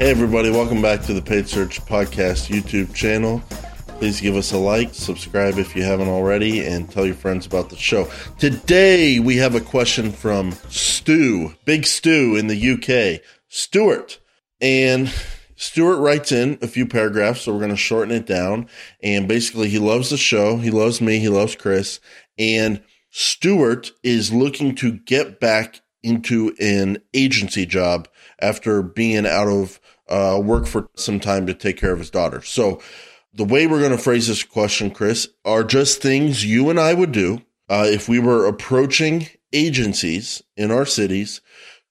Hey, everybody, welcome back to the Paid Search Podcast YouTube channel. Please give us a like, subscribe if you haven't already, and tell your friends about the show. Today, we have a question from Stu, Big Stu in the UK, Stuart. And Stuart writes in a few paragraphs, so we're going to shorten it down. And basically, he loves the show, he loves me, he loves Chris. And Stuart is looking to get back into an agency job after being out of uh, work for some time to take care of his daughter. So the way we're going to phrase this question, Chris, are just things you and I would do uh, if we were approaching agencies in our cities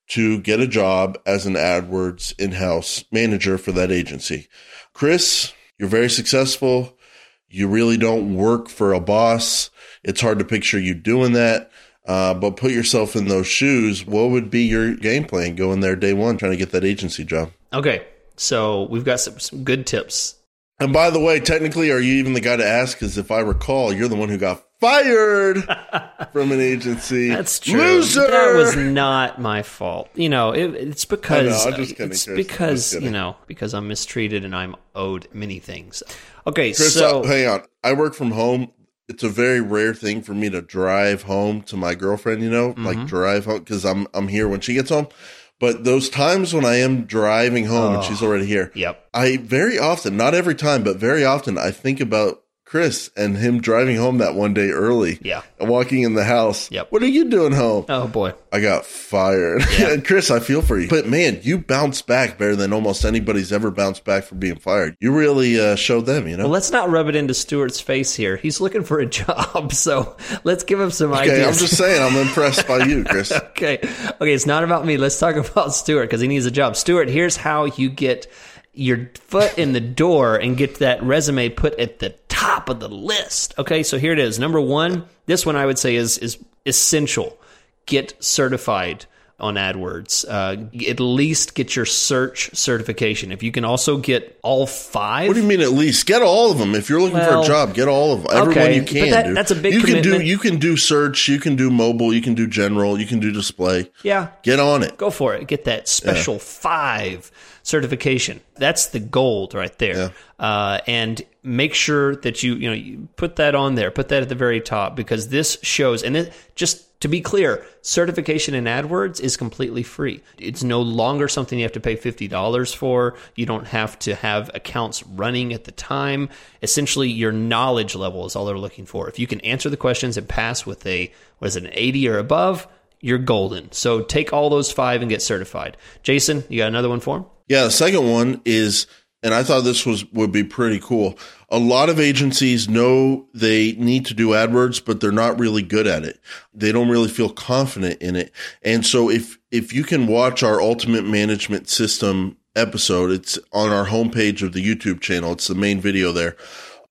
to get a job as an AdWords in-house manager for that agency. Chris, you're very successful. You really don't work for a boss. It's hard to picture you doing that. Uh, but put yourself in those shoes. What would be your game plan going there day one, trying to get that agency job? Okay, so we've got some, some good tips. And by the way, technically, are you even the guy to ask? Because if I recall, you're the one who got fired from an agency. That's true. Loser. That was not my fault. You know, it, it's because know, I'm just kidding, it's Chris. Because you know because I'm mistreated and I'm owed many things. Okay, Chris, so uh, hang on. I work from home. It's a very rare thing for me to drive home to my girlfriend. You know, Mm-hmm. like drive home because I'm I'm here when she gets home. But those times when I am driving home and she's already here, yep. I very often, not every time, but very often, I think about Chris and him driving home that one day early. Yeah. And walking in the house. Yep. What are you doing home? Oh boy. I got fired. and Chris, I feel for you. But man, you bounced back better than almost anybody's ever bounced back from being fired. You really uh, showed them, you know? Well, let's not rub it into Stuart's face here. He's looking for a job, so let's give him some okay, ideas. I'm just saying, I'm impressed by you, Chris. okay. Okay, it's not about me. Let's talk about Stuart because he needs a job. Stuart, here's how you get your foot in the door and get that resume put at the top of the list. Okay, so here it is. Number one, this one I would say is is essential. Get certified on AdWords. Uh, at least get your search certification. If you can also get all five, What do you mean at least? Get all of them. If you're looking Well, for a job, get all of them. Everyone okay, you can that- do. that's a big you can do you can do search, you can do mobile, you can do general, you can do display. yeah, Get on it. go for it. Get that special five certification. That's the gold right there. Uh, and make sure that you you know you put that on there. Put that at the very top because this shows. And it, just to be clear, certification in AdWords is completely free. It's no longer something you have to pay fifty dollars for. You don't have to have accounts running at the time. Essentially, your knowledge level is all they're looking for. If you can answer the questions and pass with a what is it, an eighty or above you're golden. So take all those five and get certified. Jason, you got another one for him? Yeah, the second one is, and I thought this was would be pretty cool. A lot of agencies know they need to do AdWords, but they're not really good at it. They don't really feel confident in it. And so if if you can watch our Ultimate Management System episode, it's on our homepage of the YouTube channel. It's the main video there.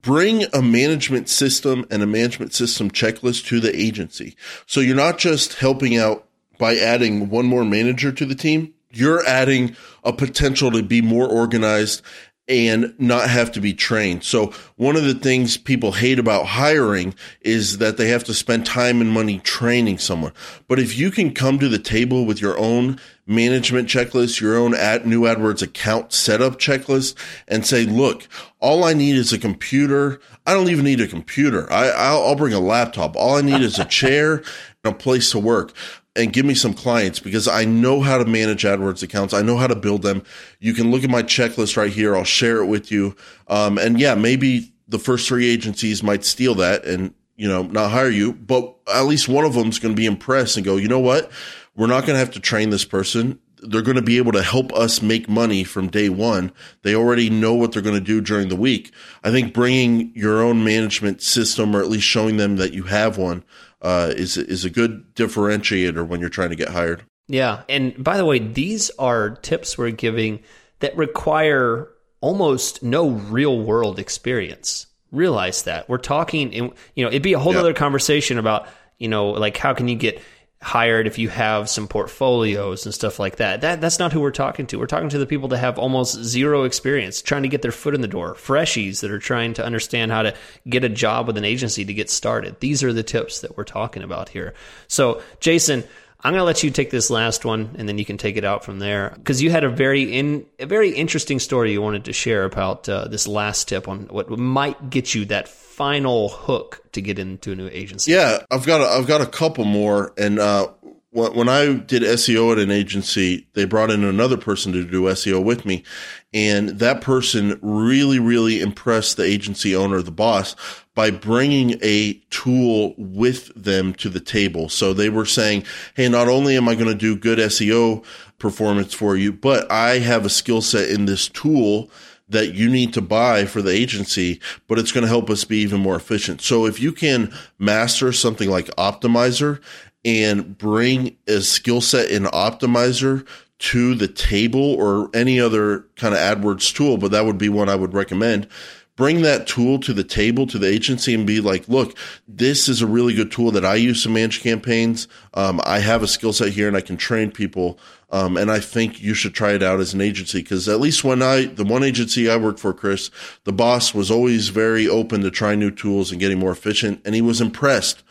Bring a management system and a management system checklist to the agency. So you're not just helping out by adding one more manager to the team. You're adding a potential to be more organized and not have to be trained. So one of the things people hate about hiring is that they have to spend time and money training someone. But if you can come to the table with your own management checklist, your own ad, new AdWords account setup checklist and say, look, all I need is a computer. I don't even need a computer. I, I'll, I'll bring a laptop. All I need is a chair and a place to work and give me some clients because I know how to manage AdWords accounts. I know how to build them. You can look at my checklist right here. I'll share it with you. Um, and yeah, maybe the first three agencies might steal that and, you know, not hire you, but at least one of them is going to be impressed and go, you know what? We're not going to have to train this person. They're going to be able to help us make money from day one. They already know what they're going to do during the week. I think bringing your own management system or at least showing them that you have one uh, is is a good differentiator when you're trying to get hired. Yeah. And by the way, these are tips we're giving that require almost no real world experience. Realize that. We're talking, in, you know, it'd be a whole Yeah. other conversation about, you know, like how can you get hired if you have some portfolios and stuff like that. That that's not who we're talking to. We're talking to the people that have almost zero experience, trying to get their foot in the door, freshies that are trying to understand how to get a job with an agency to get started. These are the tips that we're talking about here. So, Jason, I'm going to let you take this last one, and then you can take it out from there because you had a very in a very interesting story you wanted to share about uh, this last tip on what might get you that final hook to get into a new agency. Yeah, I've got a, I've got a couple more, and uh, when I did SEO at an agency, they brought in another person to do SEO with me. And that person really, really impressed the agency owner, the boss, by bringing a tool with them to the table. So they were saying, Hey, not only am I going to do good SEO performance for you, but I have a skill set in this tool that you need to buy for the agency, but it's going to help us be even more efficient. So if you can master something like Optmyzr and bring a skill set in Optmyzr to the table or any other kind of AdWords tool, but that would be one I would recommend. Bring that tool to the table to the agency and be like, look, this is a really good tool that I use to manage campaigns. Um, I have a skill set here and I can train people. Um, and I think you should try it out as an agency because at least when I, the one agency I worked for, Chris, the boss was always very open to trying new tools and getting more efficient. And he was impressed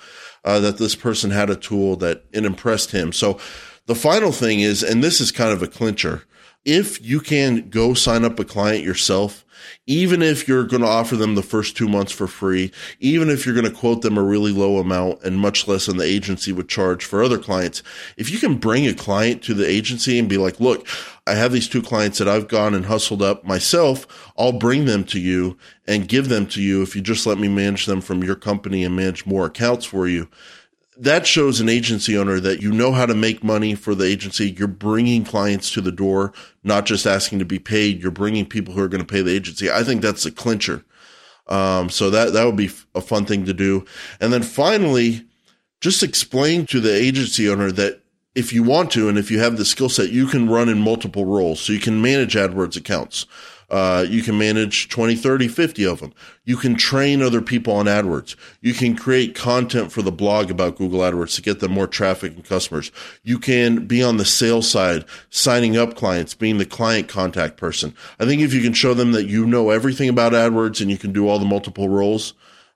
uh, that this person had a tool that it impressed him. So the final thing is, and this is kind of a clincher. If you can go sign up a client yourself, even if you're going to offer them the first two months for free, even if you're going to quote them a really low amount and much less than the agency would charge for other clients, if you can bring a client to the agency and be like, look, I have these two clients that I've gone and hustled up myself. I'll bring them to you and give them to you if you just let me manage them from your company and manage more accounts for you that shows an agency owner that you know how to make money for the agency. You're bringing clients to the door, not just asking to be paid. You're bringing people who are going to pay the agency. I think that's a clincher. Um, so that, that would be a fun thing to do. And then finally, just explain to the agency owner that if you want to, and if you have the skill set, you can run in multiple roles. So you can manage AdWords accounts. Uh, you can manage 20, 30, 50 of them. You can train other people on AdWords. You can create content for the blog about Google AdWords to get them more traffic and customers. You can be on the sales side, signing up clients, being the client contact person. I think if you can show them that you know everything about AdWords and you can do all the multiple roles,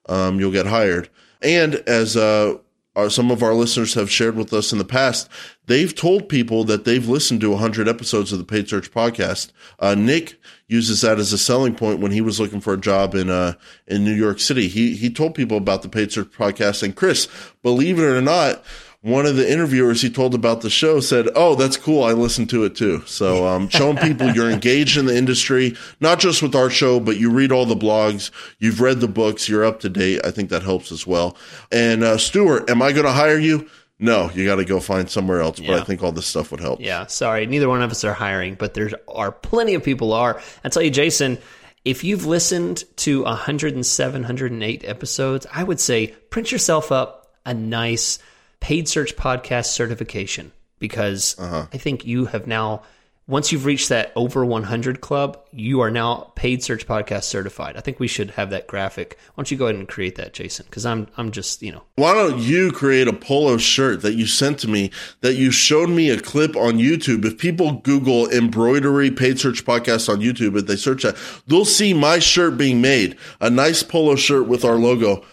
um, you'll get hired. And as, uh, our, some of our listeners have shared with us in the past, they've told people that they've listened to 100 episodes of the Paid Search podcast. Uh, Nick uses that as a selling point when he was looking for a job in uh, in New York City. He he told people about the Paid Search podcast, and Chris, believe it or not, one of the interviewers he told about the show said, "Oh, that's cool. I listened to it too." So, um, showing people you're engaged in the industry, not just with our show, but you read all the blogs, you've read the books, you're up to date. I think that helps as well. And uh, Stuart, am I going to hire you? No, you got to go find somewhere else. But yeah. I think all this stuff would help. Yeah, sorry, neither one of us are hiring, but there are plenty of people are. I tell you, Jason, if you've listened to 107, 108 episodes, I would say print yourself up a nice paid search podcast certification because uh-huh. I think you have now once you've reached that over 100 club, you are now paid search podcast certified. I think we should have that graphic. Why don't you go ahead and create that, Jason? Because I'm I'm just you know. Why don't you create a polo shirt that you sent to me that you showed me a clip on YouTube? If people Google embroidery paid search podcast on YouTube, if they search that, they'll see my shirt being made, a nice polo shirt with our logo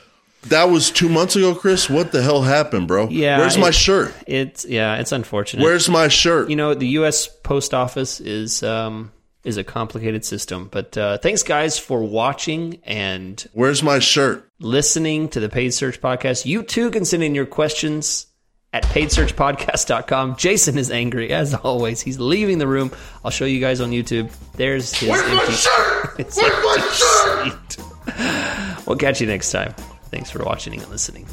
that was two months ago, Chris. What the hell happened, bro? Yeah, where's my shirt? It's yeah, it's unfortunate. Where's my shirt? You know, the U.S. Post Office is um, is a complicated system. But uh, thanks, guys, for watching and where's my shirt? Listening to the Paid Search Podcast. You too can send in your questions at paidsearchpodcast.com. Jason is angry as always. He's leaving the room. I'll show you guys on YouTube. There's his Where's empty, my shirt? Where's my shirt? we'll catch you next time. Thanks for watching and listening.